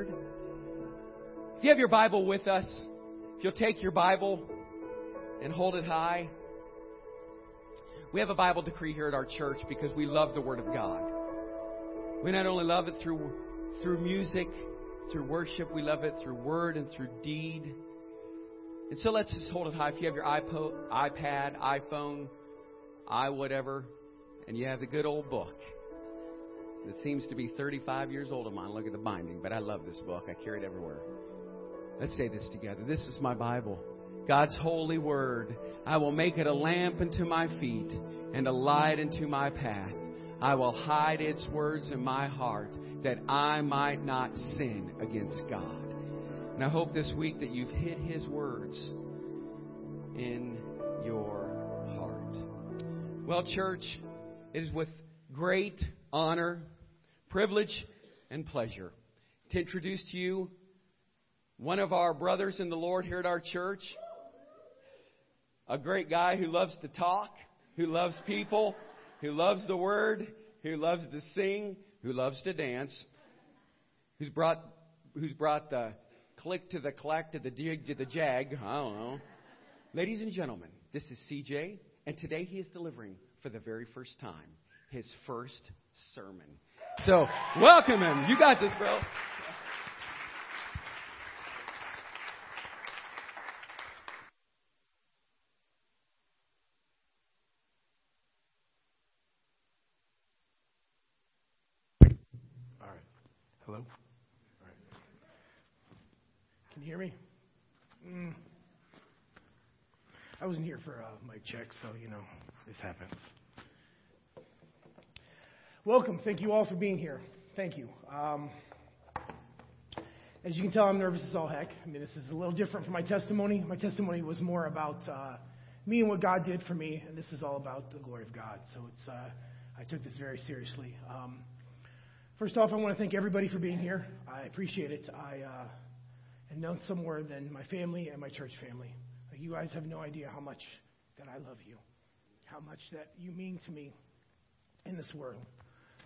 Word. If you have your Bible with us, if you'll take your Bible and hold it high. We have a Bible decree here at our church because we love the Word of God. We not only love it through, through music, through worship, we love it through word and through deed. And so let's just hold it high. If you have your iPad, iPhone, i whatever, and you have the good old book. It seems to be 35 years old of mine. Look at the binding, but I love this book. I carry it everywhere. Let's say this together. This is my Bible, God's holy word. I will make it a lamp unto my feet and a light unto my path. I will hide its words in my heart that I might not sin against God. And I hope this week that you've hid his words in your heart. Well, church, it is with great honor, privilege, and pleasure to introduce to you one of our brothers in the Lord here at our church, a great guy who loves to talk, who loves people, who loves the Word, who loves to sing, who loves to dance, who's brought, who's brought the click to the clack to the dig to the jag, I don't know. Ladies and gentlemen, this is CJ, and today he is delivering for the very first time his first sermon. So, welcome him. You got this, bro. All right. Hello? Can you hear me? Mm. I wasn't here for uh, mic check, so, you know, this happens. Welcome. Thank you all for being here. Thank you. Um, as you can tell, I'm nervous as all heck. I mean, this is a little different from my testimony. My testimony was more about uh, me and what God did for me, and this is all about the glory of God. So it's, uh, I took this very seriously. Um, First off, I want to thank everybody for being here. I appreciate it. I uh, am some more than my family and my church family. You guys have no idea how much that I love you, how much that you mean to me in this world.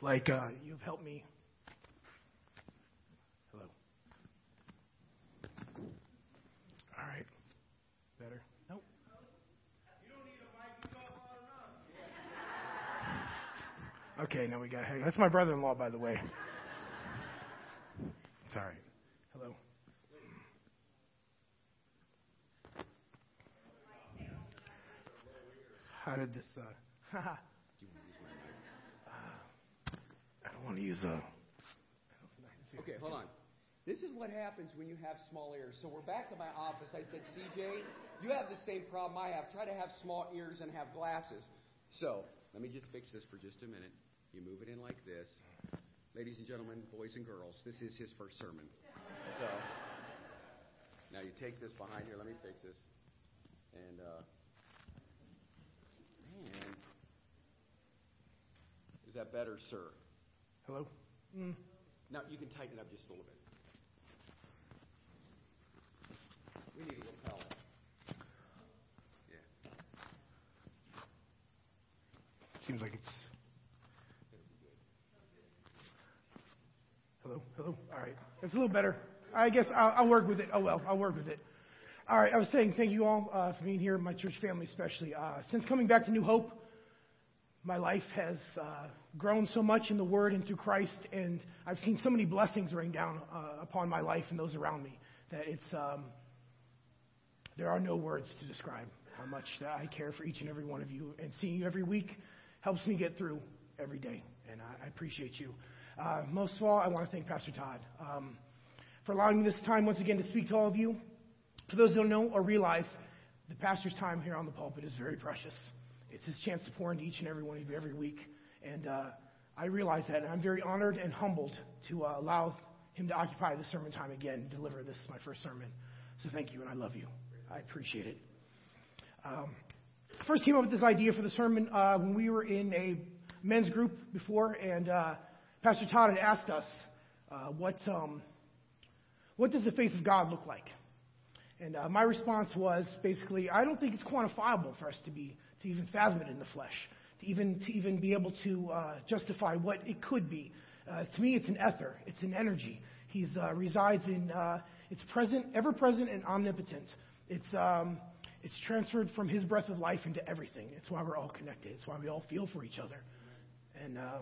Like uh, you've helped me. Hello. All right. Better. Nope. Okay, now we got. Hey, that's my brother-in-law, by the way. Sorry. Hello. How did this? Uh, I want to use a. Okay, hold on. This is what happens when you have small ears. So we're back to my office. I said, CJ, you have the same problem I have. Try to have small ears and have glasses. So let me just fix this for just a minute. You move it in like this. Ladies and gentlemen, boys and girls, this is his first sermon. So now you take this behind here. Let me fix this. And uh, man, is that better, sir? Hello. Mm. Now you can tighten it up just a little bit. We need a little lapel. Yeah. Seems like it's Hello? Hello? All right. That's a little better. I guess I'll, I'll, work with it. Oh, well, I'll work with it. All right. I was saying thank you all uh, for being here, my church family especially. Uh, since coming back to New Hope, my life has uh, grown so much in the Word and through Christ, and I've seen so many blessings rain down uh, upon my life and those around me that it's um, there are no words to describe how much that I care for each and every one of you. And seeing you every week helps me get through every day, and I, I appreciate you. Uh, most of all, I want to thank Pastor Todd um, for allowing me this time once again to speak to all of you. For those who don't know or realize, the pastor's time here on the pulpit is very precious. It's his chance to pour into each and every one of you every week. And uh, I realize that, and I'm very honored and humbled to uh, allow him to occupy the sermon time again and deliver this, my first sermon. So thank you, and I love you. I appreciate it. Um, first came up with this idea for the sermon uh, when we were in a men's group before, and uh, Pastor Todd had asked us, uh, what, um, what does the face of God look like? And uh, my response was basically, I don't think it's quantifiable for us to be to even fathom it in the flesh, to even to even be able to uh, justify what it could be. Uh, to me, it's an ether, it's an energy. He uh, resides in, uh, it's present, ever present, and omnipotent. It's, um, it's transferred from His breath of life into everything. It's why we're all connected. It's why we all feel for each other. And uh,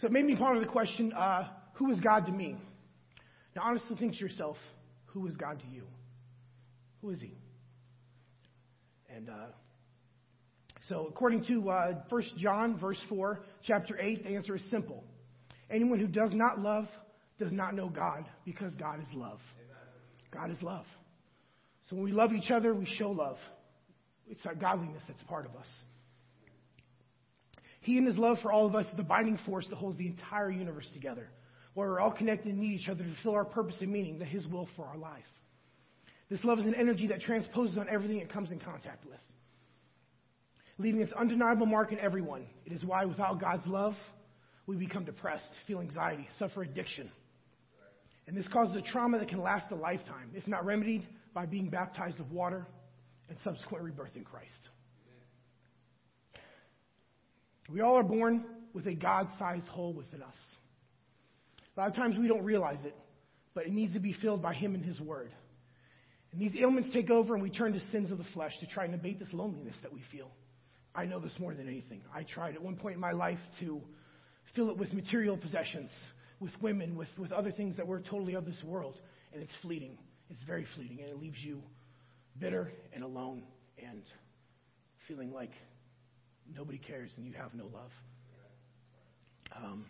so it made me ponder the question uh, who is God to me? Now, honestly, think to yourself who is God to you? Who is He? And uh, so, according to uh, 1 John, verse 4, chapter 8, the answer is simple. Anyone who does not love does not know God because God is love. God is love. So when we love each other, we show love. It's our godliness that's part of us. He and his love for all of us is the binding force that holds the entire universe together, where we're all connected and need each other to fulfill our purpose and meaning, that his will for our life. This love is an energy that transposes on everything it comes in contact with, leaving its undeniable mark in everyone. It is why, without God's love, we become depressed, feel anxiety, suffer addiction. And this causes a trauma that can last a lifetime, if not remedied by being baptized of water and subsequent rebirth in Christ. We all are born with a God sized hole within us. A lot of times we don't realize it, but it needs to be filled by Him and His Word. And these ailments take over, and we turn to sins of the flesh to try and abate this loneliness that we feel. I know this more than anything. I tried at one point in my life to fill it with material possessions, with women, with, with other things that were totally of this world. And it's fleeting. It's very fleeting. And it leaves you bitter and alone and feeling like nobody cares and you have no love. Um,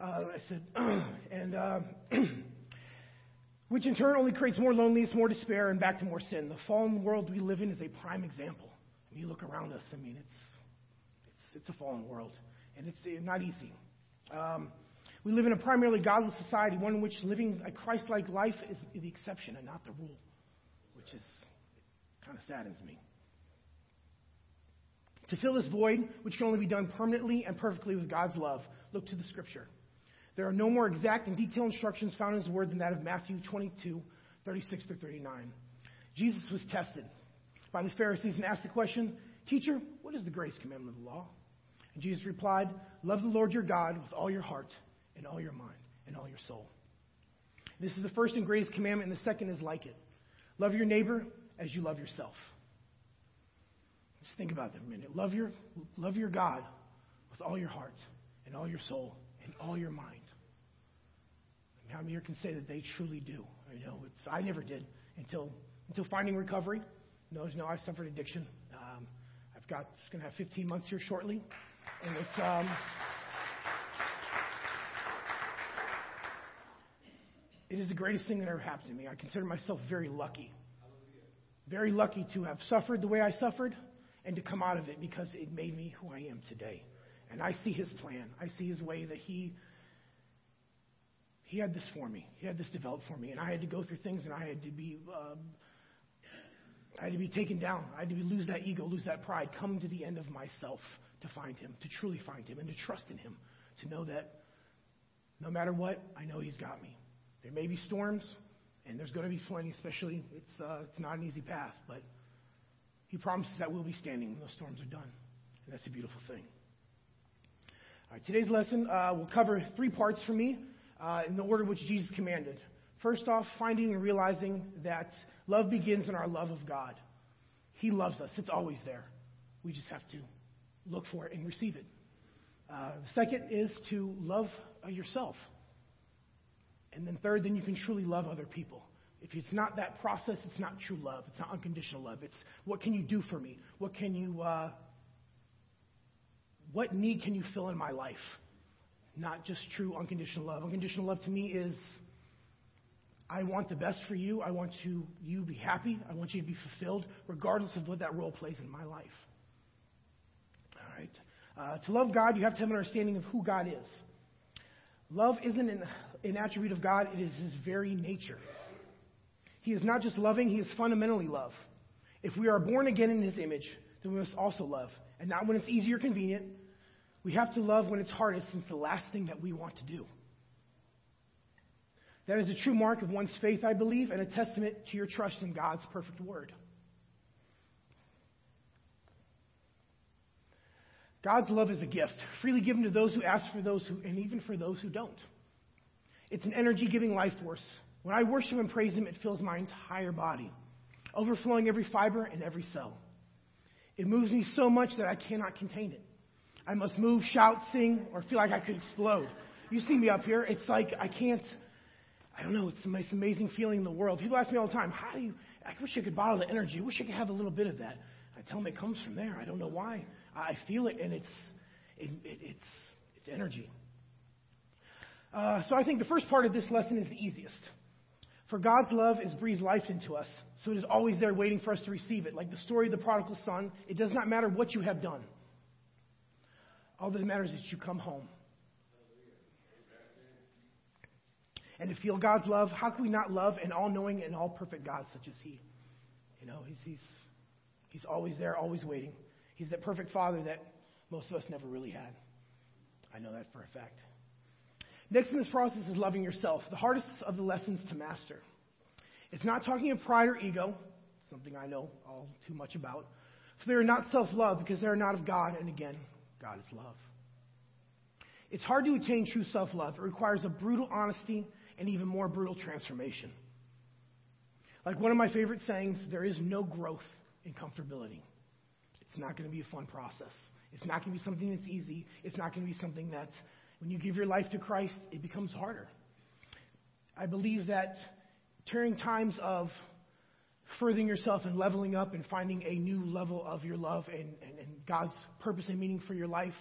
uh, I said, and uh, which in turn only creates more loneliness, more despair, and back to more sin. The fallen world we live in is a prime example. When you look around us, I mean, it's, it's, it's a fallen world and it's not easy. Um, we live in a primarily godless society, one in which living a Christ like life is the exception and not the rule, which is kind of saddens me. To fill this void, which can only be done permanently and perfectly with God's love, look to the scripture. There are no more exact and detailed instructions found in his word than that of Matthew 22, 36 to 39. Jesus was tested by the Pharisees and asked the question, Teacher, what is the greatest commandment of the law? And Jesus replied, Love the Lord your God with all your heart and all your mind and all your soul. This is the first and greatest commandment, and the second is like it. Love your neighbor as you love yourself. Just think about that a minute. Love your, love your God with all your heart and all your soul and all your mind. How many here can say that they truly do? I know it's, I never did until until finding recovery. No, no, I suffered addiction. Um, I've got just going to have 15 months here shortly. And it's, um, it is the greatest thing that ever happened to me. I consider myself very lucky. Very lucky to have suffered the way I suffered and to come out of it because it made me who I am today. And I see his plan. I see his way that he he had this for me. He had this developed for me, and I had to go through things, and I had to be um, I had to be taken down. I had to be, lose that ego, lose that pride, come to the end of myself to find Him, to truly find Him, and to trust in Him, to know that no matter what, I know He's got me. There may be storms, and there's going to be plenty, especially it's, uh, it's not an easy path, but He promises that we'll be standing when those storms are done. And that's a beautiful thing. All right, today's lesson uh, will cover three parts for me uh, in the order which Jesus commanded. First off, finding and realizing that love begins in our love of God. He loves us, it's always there. We just have to look for it and receive it. Uh, second is to love uh, yourself. And then third, then you can truly love other people. If it's not that process, it's not true love. It's not unconditional love. It's what can you do for me? What can you, uh, what need can you fill in my life? Not just true unconditional love. Unconditional love to me is I want the best for you. I want you, you be happy. I want you to be fulfilled, regardless of what that role plays in my life All right. Uh, to love God, you have to have an understanding of who God is. Love isn't an, an attribute of God, it is His very nature. He is not just loving, He is fundamentally love. If we are born again in His image, then we must also love. And not when it's easy or convenient. We have to love when it's hardest, since the last thing that we want to do. That is a true mark of one's faith, I believe, and a testament to your trust in God's perfect word. God's love is a gift, freely given to those who ask for those who, and even for those who don't. It's an energy giving life force. When I worship and praise Him, it fills my entire body, overflowing every fiber and every cell. It moves me so much that I cannot contain it. I must move, shout, sing, or feel like I could explode. You see me up here, it's like I can't, I don't know, it's the most amazing feeling in the world. People ask me all the time, how do you, I wish I could bottle the energy. I wish I could have a little bit of that. I tell them it comes from there. I don't know why. I feel it, and it's, it, it, it's, it's energy. Uh, so I think the first part of this lesson is the easiest. For God's love is breathed life into us, so it is always there waiting for us to receive it. Like the story of the prodigal son, it does not matter what you have done. All that matters is you come home. And to feel God's love, how can we not love an all knowing and all perfect God such as He? You know, he's, he's, he's always there, always waiting. He's that perfect father that most of us never really had. I know that for a fact. Next in this process is loving yourself, the hardest of the lessons to master. It's not talking of pride or ego, something I know all too much about. For they are not self love because they are not of God, and again, God is love. It's hard to attain true self love. It requires a brutal honesty and even more brutal transformation. Like one of my favorite sayings, there is no growth in comfortability. It's not going to be a fun process. It's not going to be something that's easy. It's not going to be something that's when you give your life to Christ, it becomes harder. I believe that during times of furthering yourself and leveling up and finding a new level of your love and, and, and, God's purpose and meaning for your life,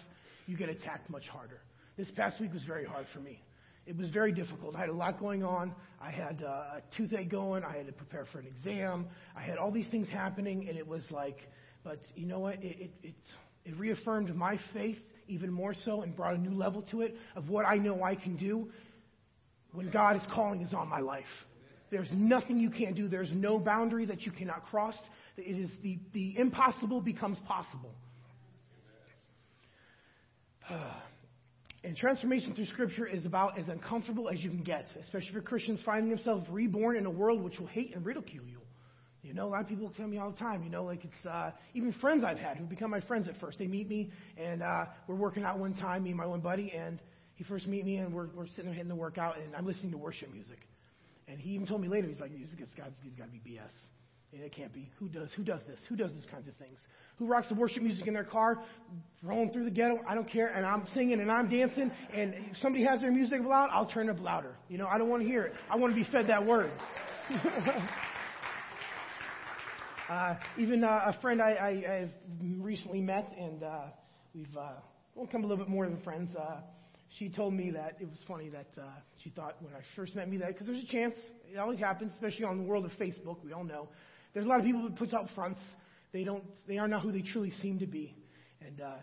you get attacked much harder. This past week was very hard for me. It was very difficult. I had a lot going on. I had uh, a toothache going. I had to prepare for an exam. I had all these things happening, and it was like, but you know what? It, it, it, it reaffirmed my faith even more so and brought a new level to it of what I know I can do when God is calling is on my life. There's nothing you can't do. There's no boundary that you cannot cross. It is the, the impossible becomes possible. And transformation through Scripture is about as uncomfortable as you can get, especially for Christians finding themselves reborn in a world which will hate and ridicule you. You know, a lot of people tell me all the time, you know, like it's uh, even friends I've had who become my friends at first. They meet me, and uh, we're working out one time, me and my one buddy, and he first meet me, and we're, we're sitting there hitting the workout, and I'm listening to worship music. And he even told me later, he's like, this he's got to be BS. It can't be. Who does? Who does this? Who does these kinds of things? Who rocks the worship music in their car, rolling through the ghetto? I don't care. And I'm singing and I'm dancing. And if somebody has their music loud, I'll turn it louder. You know, I don't want to hear it. I want to be fed that word. uh, even uh, a friend I, I, I've recently met, and uh, we've uh, become a little bit more than friends. Uh, she told me that it was funny that uh, she thought when I first met me that because there's a chance it always happens, especially on the world of Facebook. We all know there's a lot of people that puts out fronts. They don't. They are not who they truly seem to be. And uh,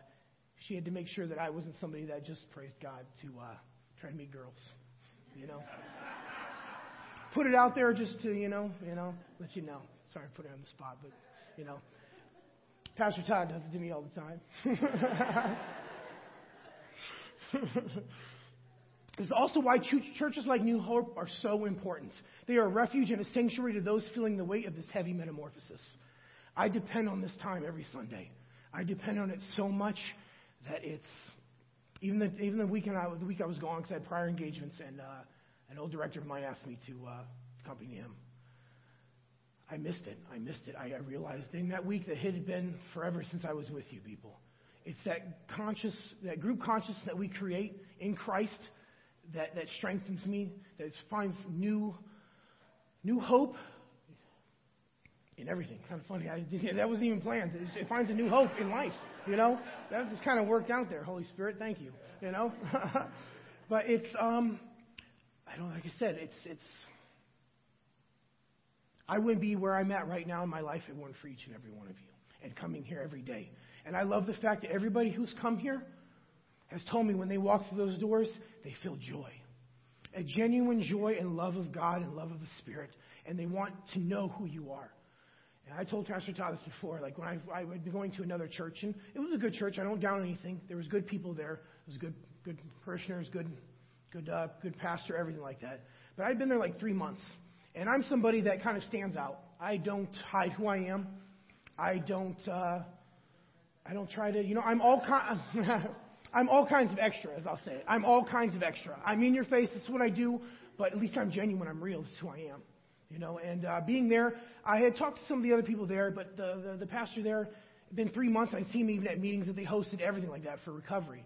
she had to make sure that I wasn't somebody that just praised God to uh, try to meet girls. You know. Put it out there just to you know, you know, let you know. Sorry, put it on the spot, but you know, Pastor Todd does it to me all the time. This is also why churches like New Hope are so important. They are a refuge and a sanctuary to those feeling the weight of this heavy metamorphosis. I depend on this time every Sunday. I depend on it so much that it's even the even the weekend I, the week I was gone because I had prior engagements and uh, an old director of mine asked me to uh, accompany him. I missed it. I missed it. I, I realized in that week that it had been forever since I was with you people. It's that conscious, that group consciousness that we create in Christ that, that strengthens me, that finds new, new hope in everything. Kind of funny. I, that wasn't even planned. It finds a new hope in life. You know, that just kind of worked out there. Holy Spirit, thank you. You know, but it's um, I don't like I said, it's it's. I wouldn't be where I'm at right now in my life if it weren't for each and every one of you and coming here every day. And I love the fact that everybody who's come here has told me when they walk through those doors, they feel joy. A genuine joy and love of God and love of the Spirit. And they want to know who you are. And I told Pastor Todd this before. Like when I, I would be going to another church, and it was a good church. I don't down anything. There was good people there. It was good, good parishioners, good, good, uh, good pastor, everything like that. But I'd been there like three months, and I'm somebody that kind of stands out. I don't hide who I am. I don't. Uh, I don't try to, you know, I'm all ki- I'm all kinds of extra, as I'll say it. I'm all kinds of extra. I'm in your face. This is what I do, but at least I'm genuine. I'm real. This is who I am. You know, and uh, being there, I had talked to some of the other people there, but the, the, the pastor there, it'd been three months. I'd seen him even at meetings that they hosted, everything like that for recovery.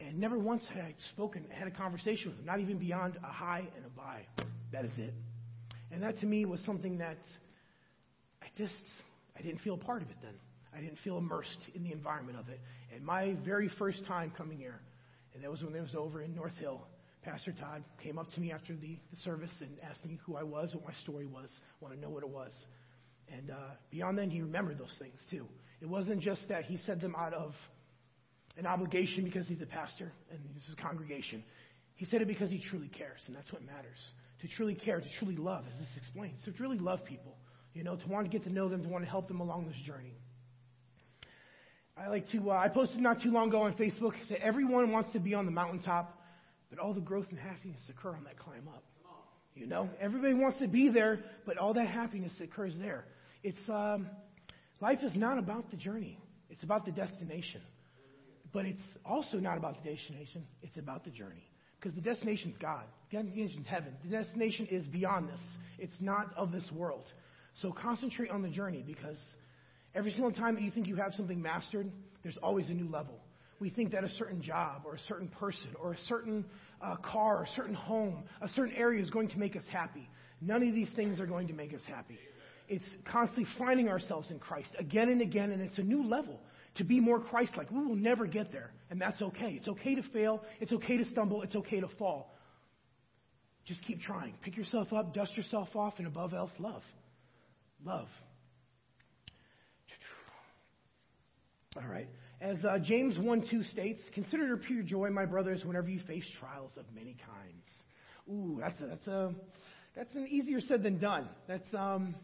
And never once had I spoken, had a conversation with him, not even beyond a hi and a bye. That is it. And that to me was something that I just, I didn't feel a part of it then. I didn't feel immersed in the environment of it. And my very first time coming here, and that was when it was over in North Hill, Pastor Todd came up to me after the, the service and asked me who I was, what my story was, want to know what it was. And uh, beyond then, he remembered those things too. It wasn't just that he said them out of an obligation because he's a pastor and this is a congregation. He said it because he truly cares, and that's what matters. To truly care, to truly love, as this explains. To truly love people, you know, to want to get to know them, to want to help them along this journey. I like to, uh, I posted not too long ago on Facebook that everyone wants to be on the mountaintop, but all the growth and happiness occur on that climb up. You know, everybody wants to be there, but all that happiness occurs there. It's, um, life is not about the journey. It's about the destination. But it's also not about the destination, it's about the journey. Because the destination is God. The destination is heaven. The destination is beyond this. It's not of this world. So concentrate on the journey because every single time that you think you have something mastered, there's always a new level. We think that a certain job or a certain person or a certain uh, car or a certain home, a certain area is going to make us happy. None of these things are going to make us happy. It's constantly finding ourselves in Christ again and again, and it's a new level to be more Christ like. We will never get there, and that's okay. It's okay to fail, it's okay to stumble, it's okay to fall. Just keep trying. Pick yourself up, dust yourself off, and above else, love. Love. All right. As uh, James 1 2 states, consider it pure joy, my brothers, whenever you face trials of many kinds. Ooh, that's a, that's a, that's an easier said than done. That's, um,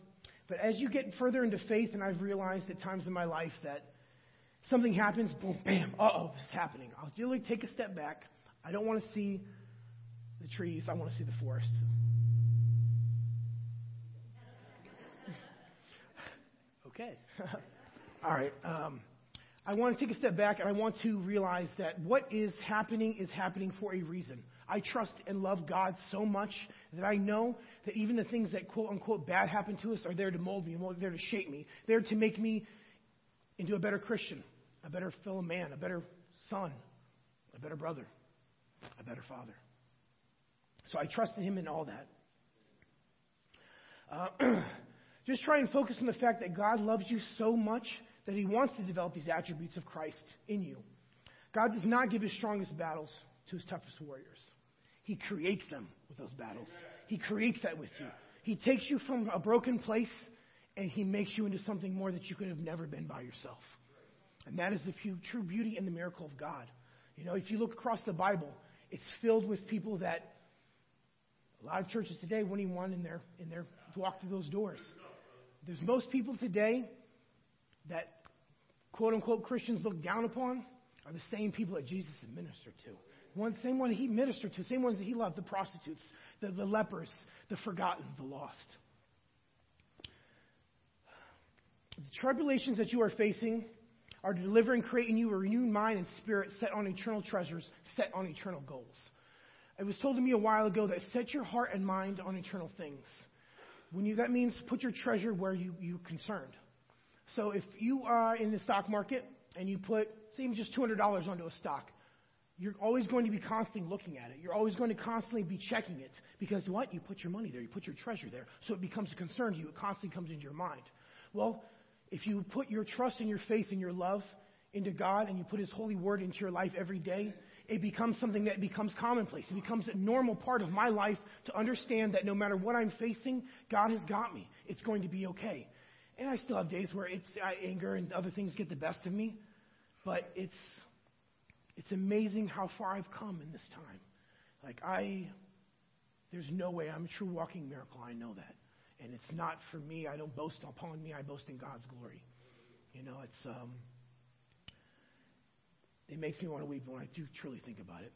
but as you get further into faith, and I've realized at times in my life that something happens, boom, bam, uh oh, is happening. I'll really take a step back. I don't want to see the trees, I want to see the forest. okay. All right. Um, I want to take a step back and I want to realize that what is happening is happening for a reason. I trust and love God so much that I know that even the things that quote unquote bad happen to us are there to mold me, there to shape me, there to make me into a better Christian, a better fellow man, a better son, a better brother, a better father. So I trust in Him in all that. Uh, just try and focus on the fact that God loves you so much that He wants to develop these attributes of Christ in you. God does not give His strongest battles to His toughest warriors. He creates them with those battles. He creates that with you. He takes you from a broken place and He makes you into something more that you could have never been by yourself. And that is the true beauty and the miracle of God. You know, if you look across the Bible, it's filled with people that a lot of churches today wouldn't even want in their in their walk through those doors. There's most people today that quote unquote Christians look down upon are the same people that Jesus ministered to. One, same one he ministered to, same ones that he loved, the prostitutes, the, the lepers, the forgotten, the lost. The tribulations that you are facing are to deliver and create in you a renewed mind and spirit set on eternal treasures, set on eternal goals. It was told to me a while ago that set your heart and mind on eternal things. When you, that means put your treasure where you, you're concerned. So if you are in the stock market and you put, say, even just $200 onto a stock, you're always going to be constantly looking at it. You're always going to constantly be checking it. Because what? You put your money there. You put your treasure there. So it becomes a concern to you. It constantly comes into your mind. Well, if you put your trust and your faith and your love into God and you put His holy word into your life every day, it becomes something that becomes commonplace. It becomes a normal part of my life to understand that no matter what I'm facing, God has got me. It's going to be okay. And I still have days where it's anger and other things get the best of me, but it's it's amazing how far I've come in this time. Like I there's no way I'm a true walking miracle. I know that. And it's not for me. I don't boast upon me. I boast in God's glory. You know, it's um it makes me want to weep when I do truly think about it.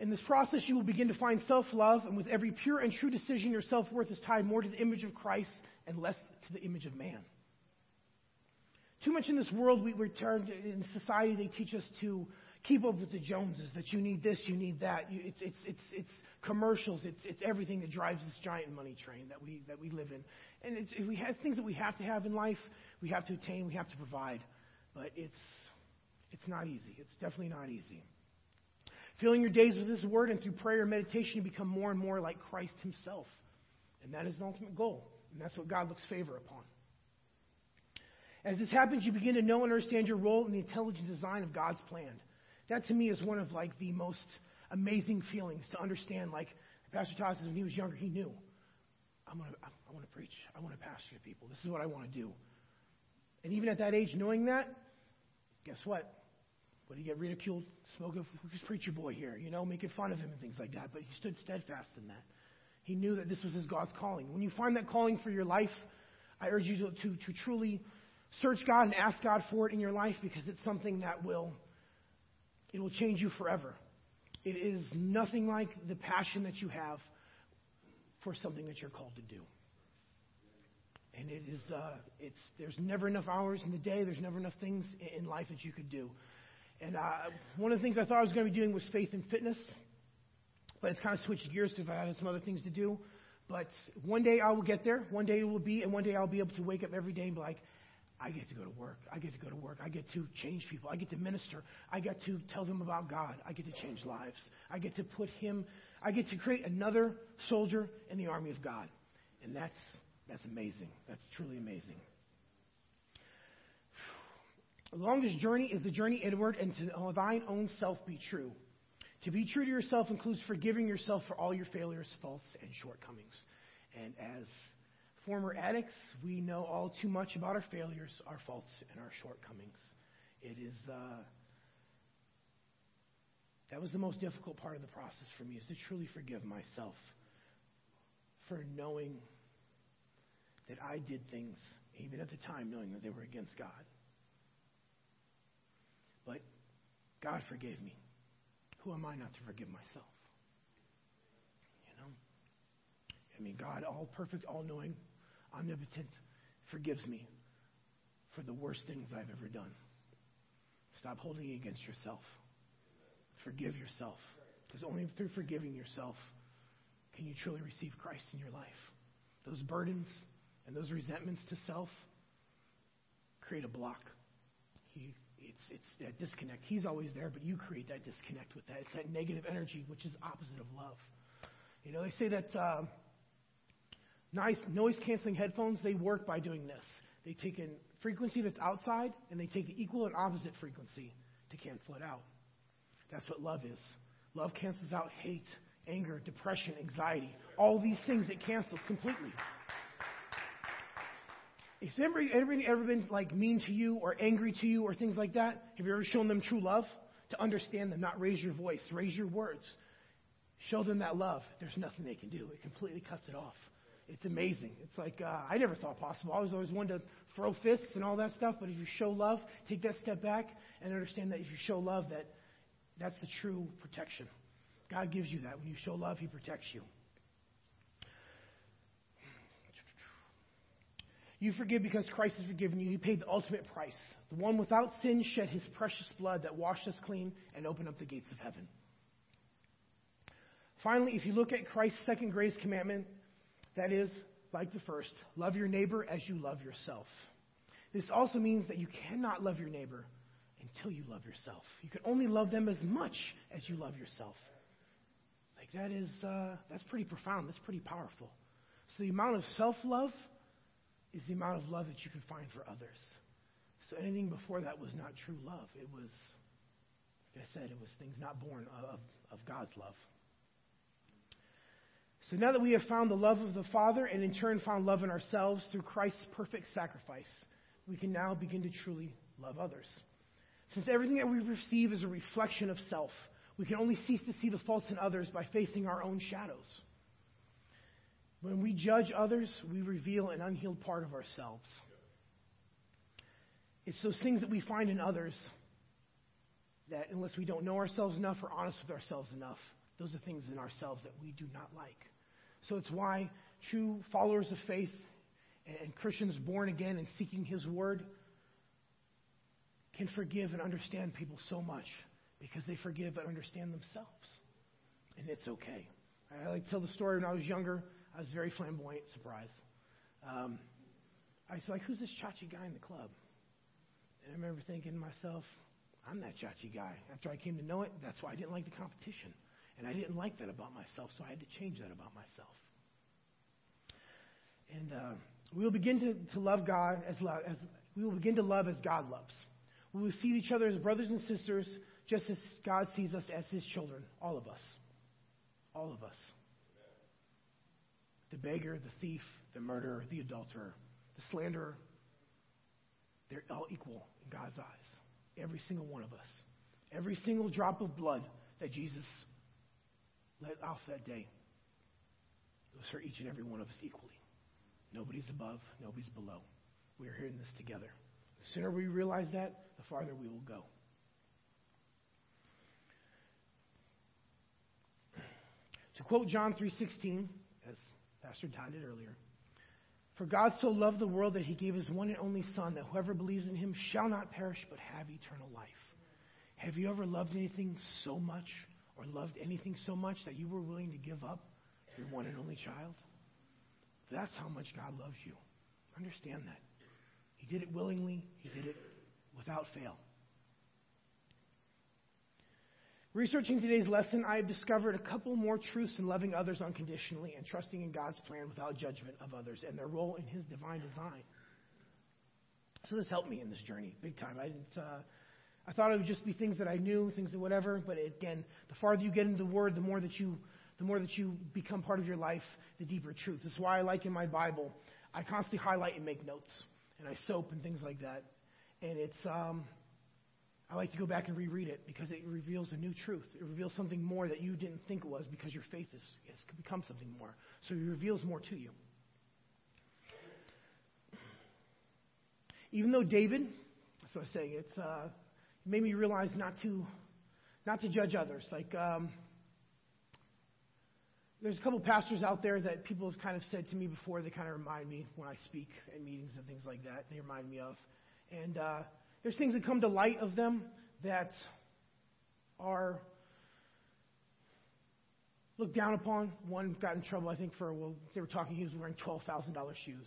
In this process, you will begin to find self love, and with every pure and true decision, your self worth is tied more to the image of Christ and less to the image of man. Too much in this world, we, we're turned, in society, they teach us to keep up with the Joneses, that you need this, you need that. You, it's, it's, it's, it's commercials, it's, it's everything that drives this giant money train that we, that we live in. And it's, we have things that we have to have in life, we have to attain, we have to provide. But it's, it's not easy. It's definitely not easy. Filling your days with His Word and through prayer and meditation, you become more and more like Christ Himself. And that is the ultimate goal. And that's what God looks favor upon. As this happens, you begin to know and understand your role in the intelligent design of God's plan. That to me is one of like the most amazing feelings to understand. Like Pastor Todd says, when he was younger, he knew. I'm gonna, I want to preach. I want to pastor people. This is what I want to do. And even at that age, knowing that, guess what? Would he get ridiculed? Smoke of this preacher boy here, you know, making fun of him and things like that. But he stood steadfast in that. He knew that this was his God's calling. When you find that calling for your life, I urge you to, to, to truly search God and ask God for it in your life because it's something that will it will change you forever. It is nothing like the passion that you have for something that you're called to do. And it is, uh, it's, there's never enough hours in the day. There's never enough things in life that you could do. And uh, one of the things I thought I was going to be doing was faith and fitness, but it's kind of switched gears because I had some other things to do. But one day I will get there. One day it will be, and one day I'll be able to wake up every day and be like, I get to go to work. I get to go to work. I get to change people. I get to minister. I get to tell them about God. I get to change lives. I get to put Him, I get to create another soldier in the army of God. And that's, that's amazing. That's truly amazing. The longest journey is the journey inward and to thine own self be true. To be true to yourself includes forgiving yourself for all your failures, faults, and shortcomings. And as former addicts, we know all too much about our failures, our faults, and our shortcomings. It is. Uh, that was the most difficult part of the process for me, is to truly forgive myself for knowing that I did things, even at the time, knowing that they were against God. But God forgave me. Who am I not to forgive myself? You know? I mean, God, all perfect, all knowing, omnipotent, forgives me for the worst things I've ever done. Stop holding it against yourself. Forgive yourself. Because only through forgiving yourself can you truly receive Christ in your life. Those burdens and those resentments to self create a block. He, it's, it's that disconnect. He's always there, but you create that disconnect with that. It's that negative energy, which is opposite of love. You know, they say that uh, Nice noise canceling headphones, they work by doing this. They take a frequency that's outside and they take the equal and opposite frequency to cancel it out. That's what love is. Love cancels out hate, anger, depression, anxiety. All these things it cancels completely. If anybody, anybody ever been like mean to you or angry to you or things like that, have you ever shown them true love? To understand them, not raise your voice, raise your words. Show them that love. There's nothing they can do. It completely cuts it off it's amazing. It's like uh, I never thought possible. I was always one to throw fists and all that stuff. But if you show love, take that step back and understand that if you show love, that that's the true protection. God gives you that. When you show love, He protects you. You forgive because Christ has forgiven you. He paid the ultimate price. The one without sin shed his precious blood that washed us clean and opened up the gates of heaven. Finally, if you look at Christ's second greatest commandment, that is, like the first, love your neighbor as you love yourself. This also means that you cannot love your neighbor until you love yourself. You can only love them as much as you love yourself. Like that is uh, that's pretty profound. That's pretty powerful. So the amount of self-love is the amount of love that you can find for others. So anything before that was not true love. It was, like I said, it was things not born of, of God's love. So now that we have found the love of the Father and in turn found love in ourselves through Christ's perfect sacrifice, we can now begin to truly love others. Since everything that we receive is a reflection of self, we can only cease to see the faults in others by facing our own shadows. When we judge others, we reveal an unhealed part of ourselves. It's those things that we find in others that, unless we don't know ourselves enough or honest with ourselves enough, those are things in ourselves that we do not like. So it's why true followers of faith and Christians born again and seeking His Word can forgive and understand people so much because they forgive and understand themselves. And it's okay. I like to tell the story when I was younger. I was very flamboyant, surprise. Um, I was like, who's this chachi guy in the club? And I remember thinking to myself, I'm that chachi guy. After I came to know it, that's why I didn't like the competition. And I didn't like that about myself, so I had to change that about myself. And uh, we will begin to, to love God as, lo- as we will begin to love as God loves. We will see each other as brothers and sisters, just as God sees us as His children. All of us. All of us. The beggar, the thief, the murderer, the adulterer, the slanderer. They're all equal in God's eyes. Every single one of us. Every single drop of blood that Jesus let off that day was for each and every one of us equally. Nobody's above, nobody's below. We are here in this together. The sooner we realize that, the farther we will go. To quote John 3:16, as Pastor Todd did earlier, for God so loved the world that he gave his one and only Son, that whoever believes in him shall not perish but have eternal life. Have you ever loved anything so much or loved anything so much that you were willing to give up your one and only child? That's how much God loves you. Understand that. He did it willingly, He did it without fail. Researching today's lesson, I have discovered a couple more truths in loving others unconditionally and trusting in God's plan without judgment of others and their role in His divine design. So this helped me in this journey big time. I didn't. Uh, I thought it would just be things that I knew, things that whatever. But again, the farther you get into the Word, the more that you, the more that you become part of your life, the deeper truth. That's why I like in my Bible, I constantly highlight and make notes, and I soap and things like that. And it's, um, I like to go back and reread it because it reveals a new truth. It reveals something more that you didn't think it was because your faith has, has become something more. So it reveals more to you. Even though David, what I say, it's uh, made me realize not to not to judge others. Like um, there's a couple pastors out there that people have kind of said to me before. They kind of remind me when I speak at meetings and things like that. They remind me of, and uh, there's things that come to light of them that are looked down upon. One got in trouble, I think, for well, they were talking. He was wearing twelve thousand dollars shoes,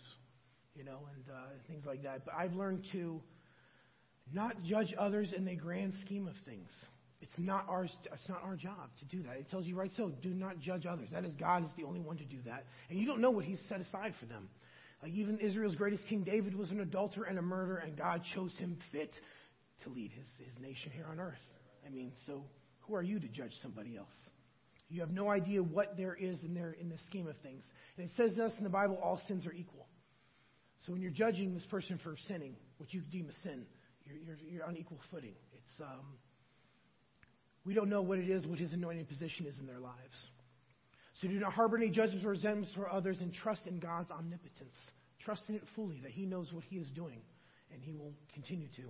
you know, and uh, things like that. But I've learned to not judge others in the grand scheme of things. It's not ours. It's not our job to do that. It tells you right so. Do not judge others. That is God is the only one to do that, and you don't know what He's set aside for them. Like even Israel's greatest king David was an adulterer and a murderer, and God chose him fit to lead his, his nation here on earth. I mean, so who are you to judge somebody else? You have no idea what there is in there in the scheme of things. And it says to us in the Bible, all sins are equal. So when you're judging this person for sinning, what you deem a sin, you're, you're, you're on equal footing. It's um, we don't know what it is, what his anointed position is in their lives. So do not harbor any judgments or resentments for others and trust in God's omnipotence. Trust in it fully that He knows what He is doing, and He will continue to.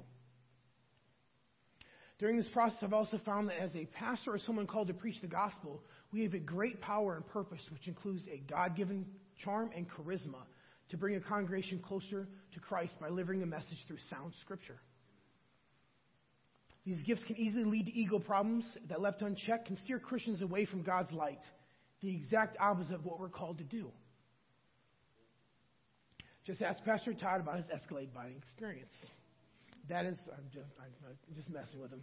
During this process, I've also found that as a pastor or someone called to preach the gospel, we have a great power and purpose, which includes a God given charm and charisma to bring a congregation closer to Christ by delivering a message through sound scripture. These gifts can easily lead to ego problems that, left unchecked, can steer Christians away from God's light, the exact opposite of what we're called to do. Just ask Pastor Todd about his Escalade buying experience. That is, I'm just, I'm just messing with him.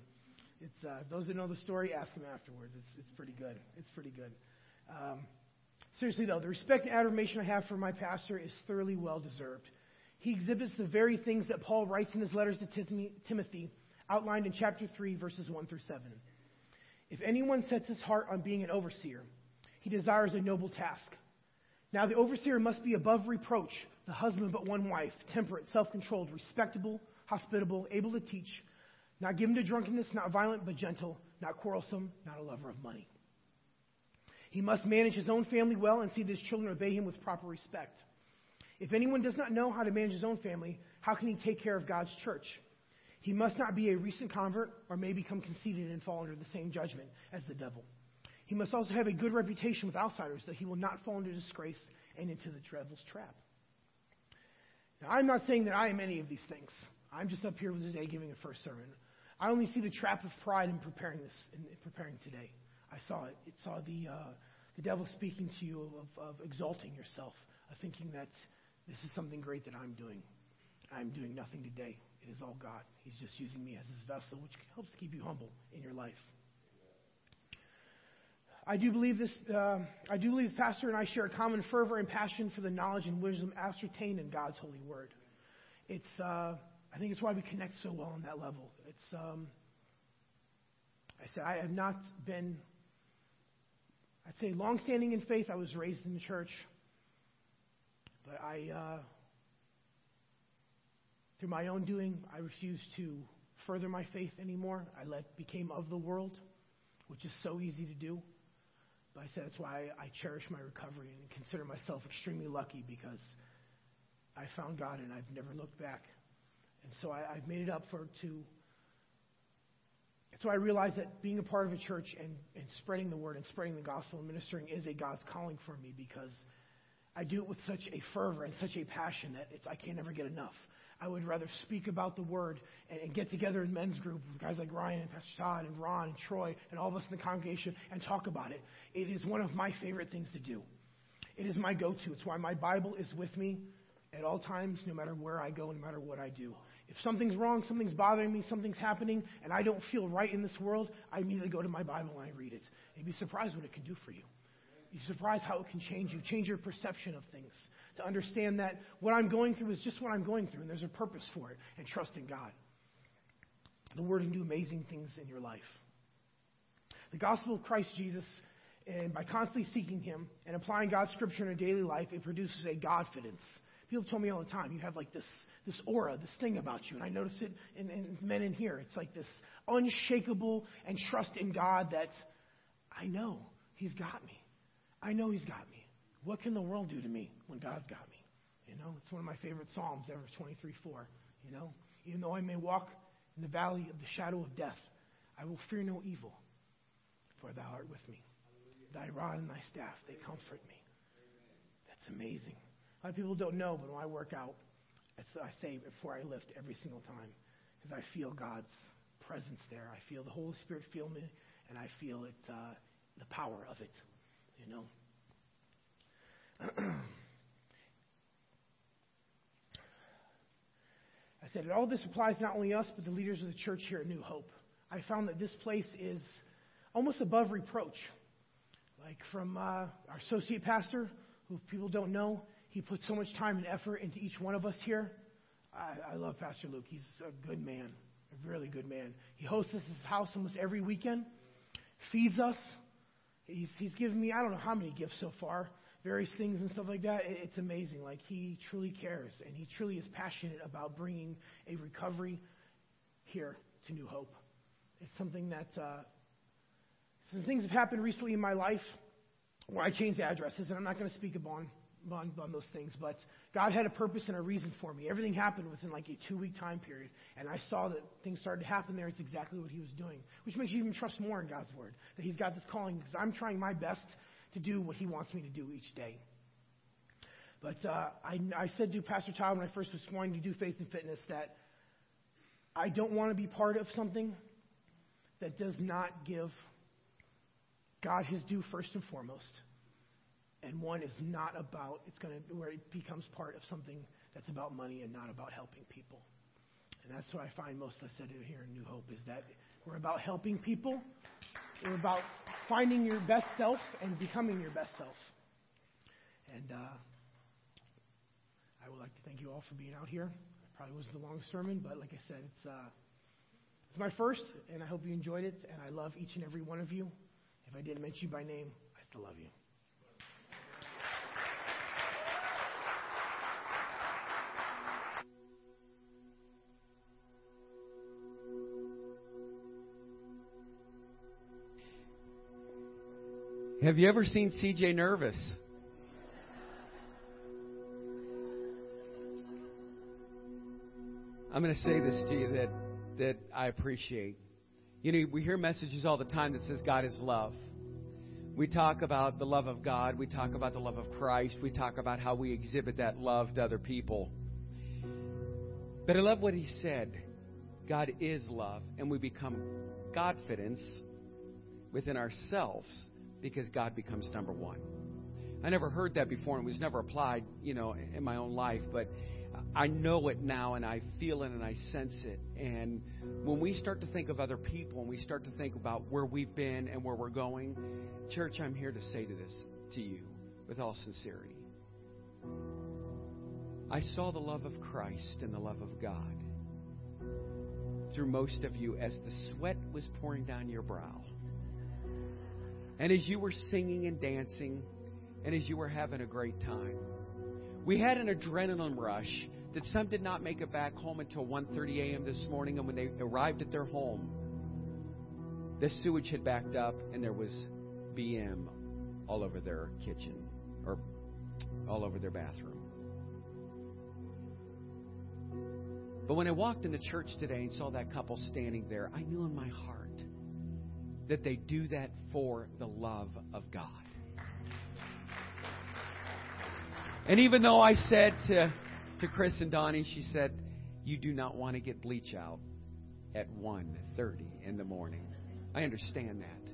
It's uh, those that know the story, ask him afterwards. It's it's pretty good. It's pretty good. Um, seriously though, the respect and admiration I have for my pastor is thoroughly well deserved. He exhibits the very things that Paul writes in his letters to Timothy, outlined in chapter 3, verses 1 through 7. If anyone sets his heart on being an overseer, he desires a noble task. Now the overseer must be above reproach, the husband but one wife, temperate, self controlled, respectable, hospitable, able to teach, not given to drunkenness, not violent but gentle, not quarrelsome, not a lover of money. He must manage his own family well and see that his children obey him with proper respect. If anyone does not know how to manage his own family, how can he take care of God's church? He must not be a recent convert or may become conceited and fall under the same judgment as the devil. He must also have a good reputation with outsiders that he will not fall into disgrace and into the devil's trap. Now, I'm not saying that I am any of these things. I'm just up here today giving a first sermon. I only see the trap of pride in preparing this, in preparing today. I saw it. It saw the, uh, the devil speaking to you of, of exalting yourself, of thinking that this is something great that I'm doing. I'm doing nothing today. It is all God. He's just using me as his vessel, which helps to keep you humble in your life. I do believe this. Uh, I do believe the pastor and I share a common fervor and passion for the knowledge and wisdom ascertained in God's holy word. It's. Uh, I think it's why we connect so well on that level. It's. Um, I said I have not been. I'd say long-standing in faith. I was raised in the church, but I. Uh, through my own doing, I refused to further my faith anymore. I let became of the world, which is so easy to do. But I said that's why I cherish my recovery and consider myself extremely lucky because I found God and I've never looked back. And so I, I've made it up for to. So I realized that being a part of a church and, and spreading the word and spreading the gospel and ministering is a God's calling for me because I do it with such a fervor and such a passion that it's I can never get enough. I would rather speak about the word and, and, get together in men's group with guys like Ryan and Pastor Todd and Ron and Troy and all of us in the congregation and talk about it. It is one of my favorite things to do. It is my go-to. It's why my Bible is with me at all times, no matter where I go, no matter what I do. If something's wrong, something's bothering me, something's happening, and I don't feel right in this world, I immediately go to my Bible and I read it. You'd be surprised what it can do for you. You'd be surprised how it can change you, change your perception of things to understand that what I'm going through is just what I'm going through, and there's a purpose for it, and trust in God. The Word can do amazing things in your life. The gospel of Christ Jesus, and by constantly seeking Him and applying God's Scripture in a daily life, it produces a Godfidence. People tell me all the time, you have like this, this aura, this thing about you, and I notice it in, in men in here. It's like this unshakable and trust in God that I know He's got me. I know He's got me. What can the world do to me when God's got me? You know, it's one of my favorite Psalms ever, 23 4. You know, even though I may walk in the valley of the shadow of death, I will fear no evil, for thou art with me. Thy rod and thy staff, they comfort me. That's amazing. A lot of people don't know, but when I work out, I say before I lift every single time, because I feel God's presence there. I feel the Holy Spirit feel me, and I feel it, uh, the power of it. You know. I said, all this applies not only us, but the leaders of the church here at New Hope. I found that this place is almost above reproach. Like from uh, our associate pastor, who people don't know, he puts so much time and effort into each one of us here. I, I love Pastor Luke. He's a good man, a really good man. He hosts us at his house almost every weekend, feeds us. He's, he's given me, I don't know how many gifts so far various things and stuff like that. It's amazing. Like he truly cares, and he truly is passionate about bringing a recovery here to New Hope. It's something that uh, some things have happened recently in my life where I changed addresses, and I'm not going to speak upon on, on those things, but God had a purpose and a reason for me. Everything happened within like a two week time period, and I saw that things started to happen there. It's exactly what He was doing, which makes you even trust more in God's Word that He's got this calling because I'm trying my best to do what He wants me to do each day. But uh, I, I said to Pastor Todd when I first was wanting to do faith and fitness that I don't want to be part of something that does not give God His due first and foremost. And one is not about, it's going to, where it becomes part of something that's about money and not about helping people. And that's what I find most of us said here in New Hope is that we're about helping people. We're about finding your best self and becoming your best self. And uh, I would like to thank you all for being out here. It probably wasn't the longest sermon, but like I said, it's, uh, it's my first, and I hope you enjoyed it. And I love each and every one of you. If I didn't mention you by name, I still love you. Have you ever seen CJ nervous? I'm going to say this to you that, that I appreciate. You know, we hear messages all the time that says God is love. We talk about the love of God. We talk about the love of Christ. We talk about how we exhibit that love to other people. But I love what he said. God is love, and we become Godfidence within ourselves because God becomes number one. I never heard that before, and it was never applied, you know, in my own life, but I know it now, and I feel it, and I sense it. And when we start to think of other people, and we start to think about where we've been and where we're going, church, I'm here to say to this to you with all sincerity. I saw the love of Christ and the love of God through most of you as the sweat was pouring down your brow. And as you were singing and dancing, and as you were having a great time. We had an adrenaline rush that some did not make it back home until 1:30 a.m. this morning and when they arrived at their home, the sewage had backed up and there was BM all over their kitchen or all over their bathroom. But when I walked into church today and saw that couple standing there, I knew in my heart that they do that for the love of God. And even though I said to, to Chris and Donnie, she said, you do not want to get bleach out at 1.30 in the morning. I understand that.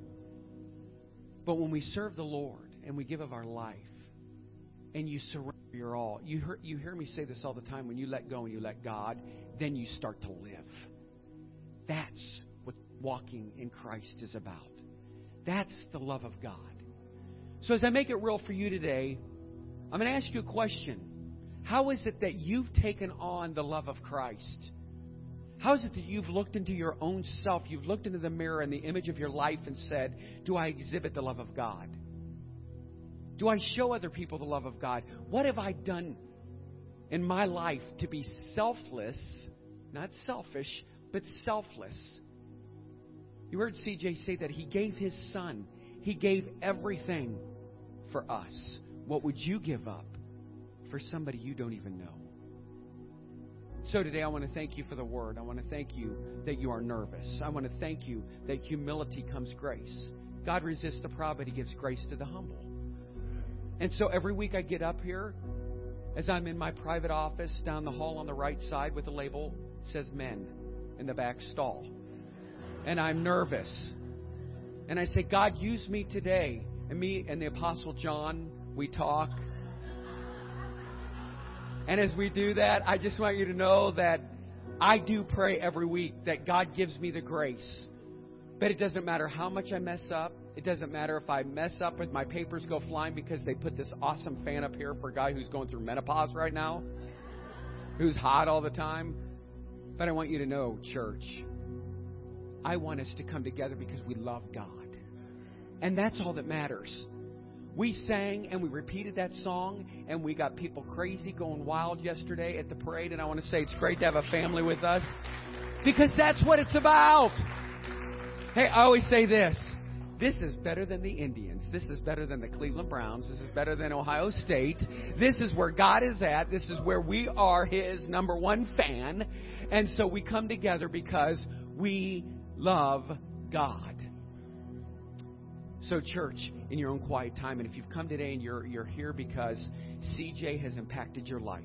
But when we serve the Lord and we give of our life and you surrender your all, you hear, you hear me say this all the time when you let go and you let God, then you start to live. That's walking in Christ is about. That's the love of God. So as I make it real for you today, I'm going to ask you a question. How is it that you've taken on the love of Christ? How is it that you've looked into your own self, you've looked into the mirror and the image of your life and said, Do I exhibit the love of God? Do I show other people the love of God? What have I done in my life to be selfless, not selfish, but selfless? You heard CJ say that he gave his son, he gave everything for us. What would you give up for somebody you don't even know? So today I want to thank you for the word. I want to thank you that you are nervous. I want to thank you that humility comes grace. God resists the proud, but He gives grace to the humble. And so every week I get up here as I'm in my private office down the hall on the right side with a label says men in the back stall. And I'm nervous. And I say, God, use me today. And me and the Apostle John we talk. And as we do that, I just want you to know that I do pray every week that God gives me the grace. But it doesn't matter how much I mess up. It doesn't matter if I mess up with my papers go flying because they put this awesome fan up here for a guy who's going through menopause right now, who's hot all the time. But I want you to know, church, I want us to come together because we love God. And that's all that matters. We sang and we repeated that song, and we got people crazy going wild yesterday at the parade. And I want to say it's great to have a family with us because that's what it's about. Hey, I always say this this is better than the Indians. This is better than the Cleveland Browns. This is better than Ohio State. This is where God is at. This is where we are His number one fan. And so we come together because we love God. So, church, in your own quiet time, and if you've come today and you're, you're here because CJ has impacted your life,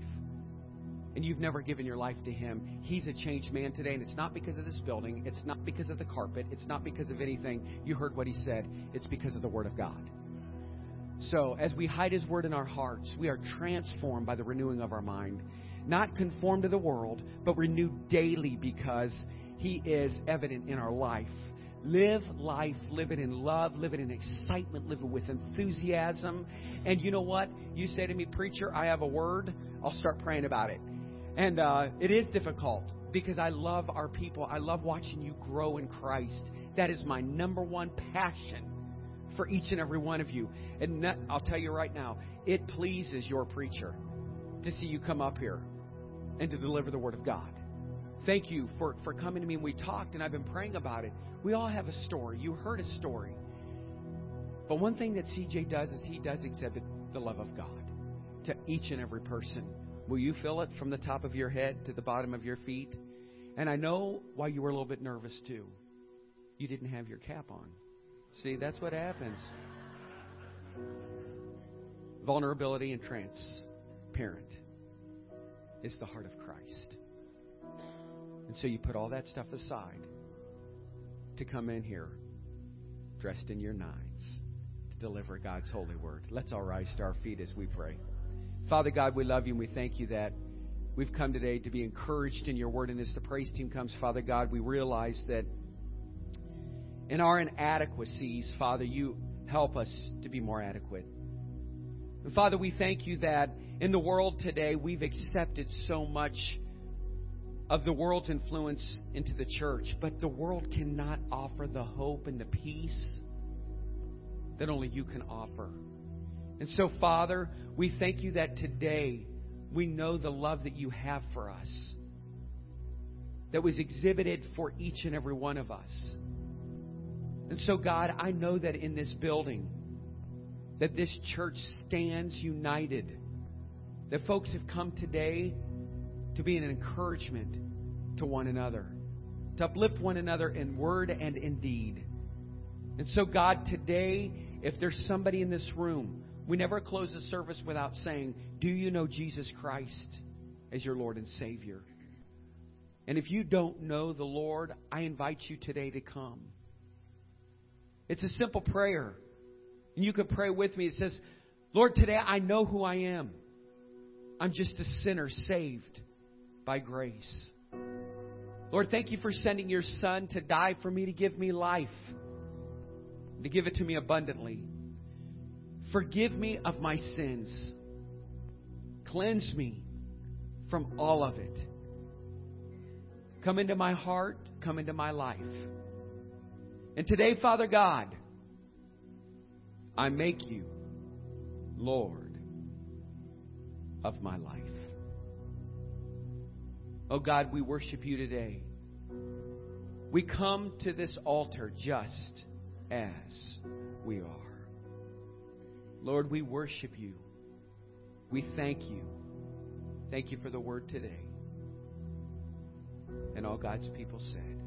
and you've never given your life to him, he's a changed man today. And it's not because of this building, it's not because of the carpet, it's not because of anything. You heard what he said, it's because of the Word of God. So, as we hide his Word in our hearts, we are transformed by the renewing of our mind. Not conformed to the world, but renewed daily because he is evident in our life. Live life, live it in love, live it in excitement, live it with enthusiasm. And you know what? You say to me, Preacher, I have a word. I'll start praying about it. And uh, it is difficult because I love our people. I love watching you grow in Christ. That is my number one passion for each and every one of you. And not, I'll tell you right now, it pleases your preacher to see you come up here and to deliver the Word of God. Thank you for, for coming to me. And we talked, and I've been praying about it. We all have a story. You heard a story. But one thing that CJ does is he does exhibit the love of God to each and every person. Will you feel it from the top of your head to the bottom of your feet? And I know why you were a little bit nervous too. You didn't have your cap on. See, that's what happens. Vulnerability and transparent is the heart of Christ. And so you put all that stuff aside to come in here dressed in your nines to deliver God's holy word. Let's all rise to our feet as we pray. Father God, we love you and we thank you that we've come today to be encouraged in your word. And as the praise team comes, Father God, we realize that in our inadequacies, Father, you help us to be more adequate. And Father, we thank you that in the world today, we've accepted so much of the world's influence into the church, but the world cannot offer the hope and the peace that only you can offer. And so, Father, we thank you that today we know the love that you have for us, that was exhibited for each and every one of us. And so, God, I know that in this building, that this church stands united. That folks have come today be an encouragement to one another, to uplift one another in word and in deed. And so, God, today, if there's somebody in this room, we never close a service without saying, Do you know Jesus Christ as your Lord and Savior? And if you don't know the Lord, I invite you today to come. It's a simple prayer. And you can pray with me. It says, Lord, today I know who I am. I'm just a sinner saved by grace. Lord, thank you for sending your Son to die for me to give me life, to give it to me abundantly. Forgive me of my sins. Cleanse me from all of it. Come into my heart, come into my life. And today, Father God, I make you Lord of my life. Oh God, we worship you today. We come to this altar just as we are. Lord, we worship you. We thank you. Thank you for the word today. And all God's people said,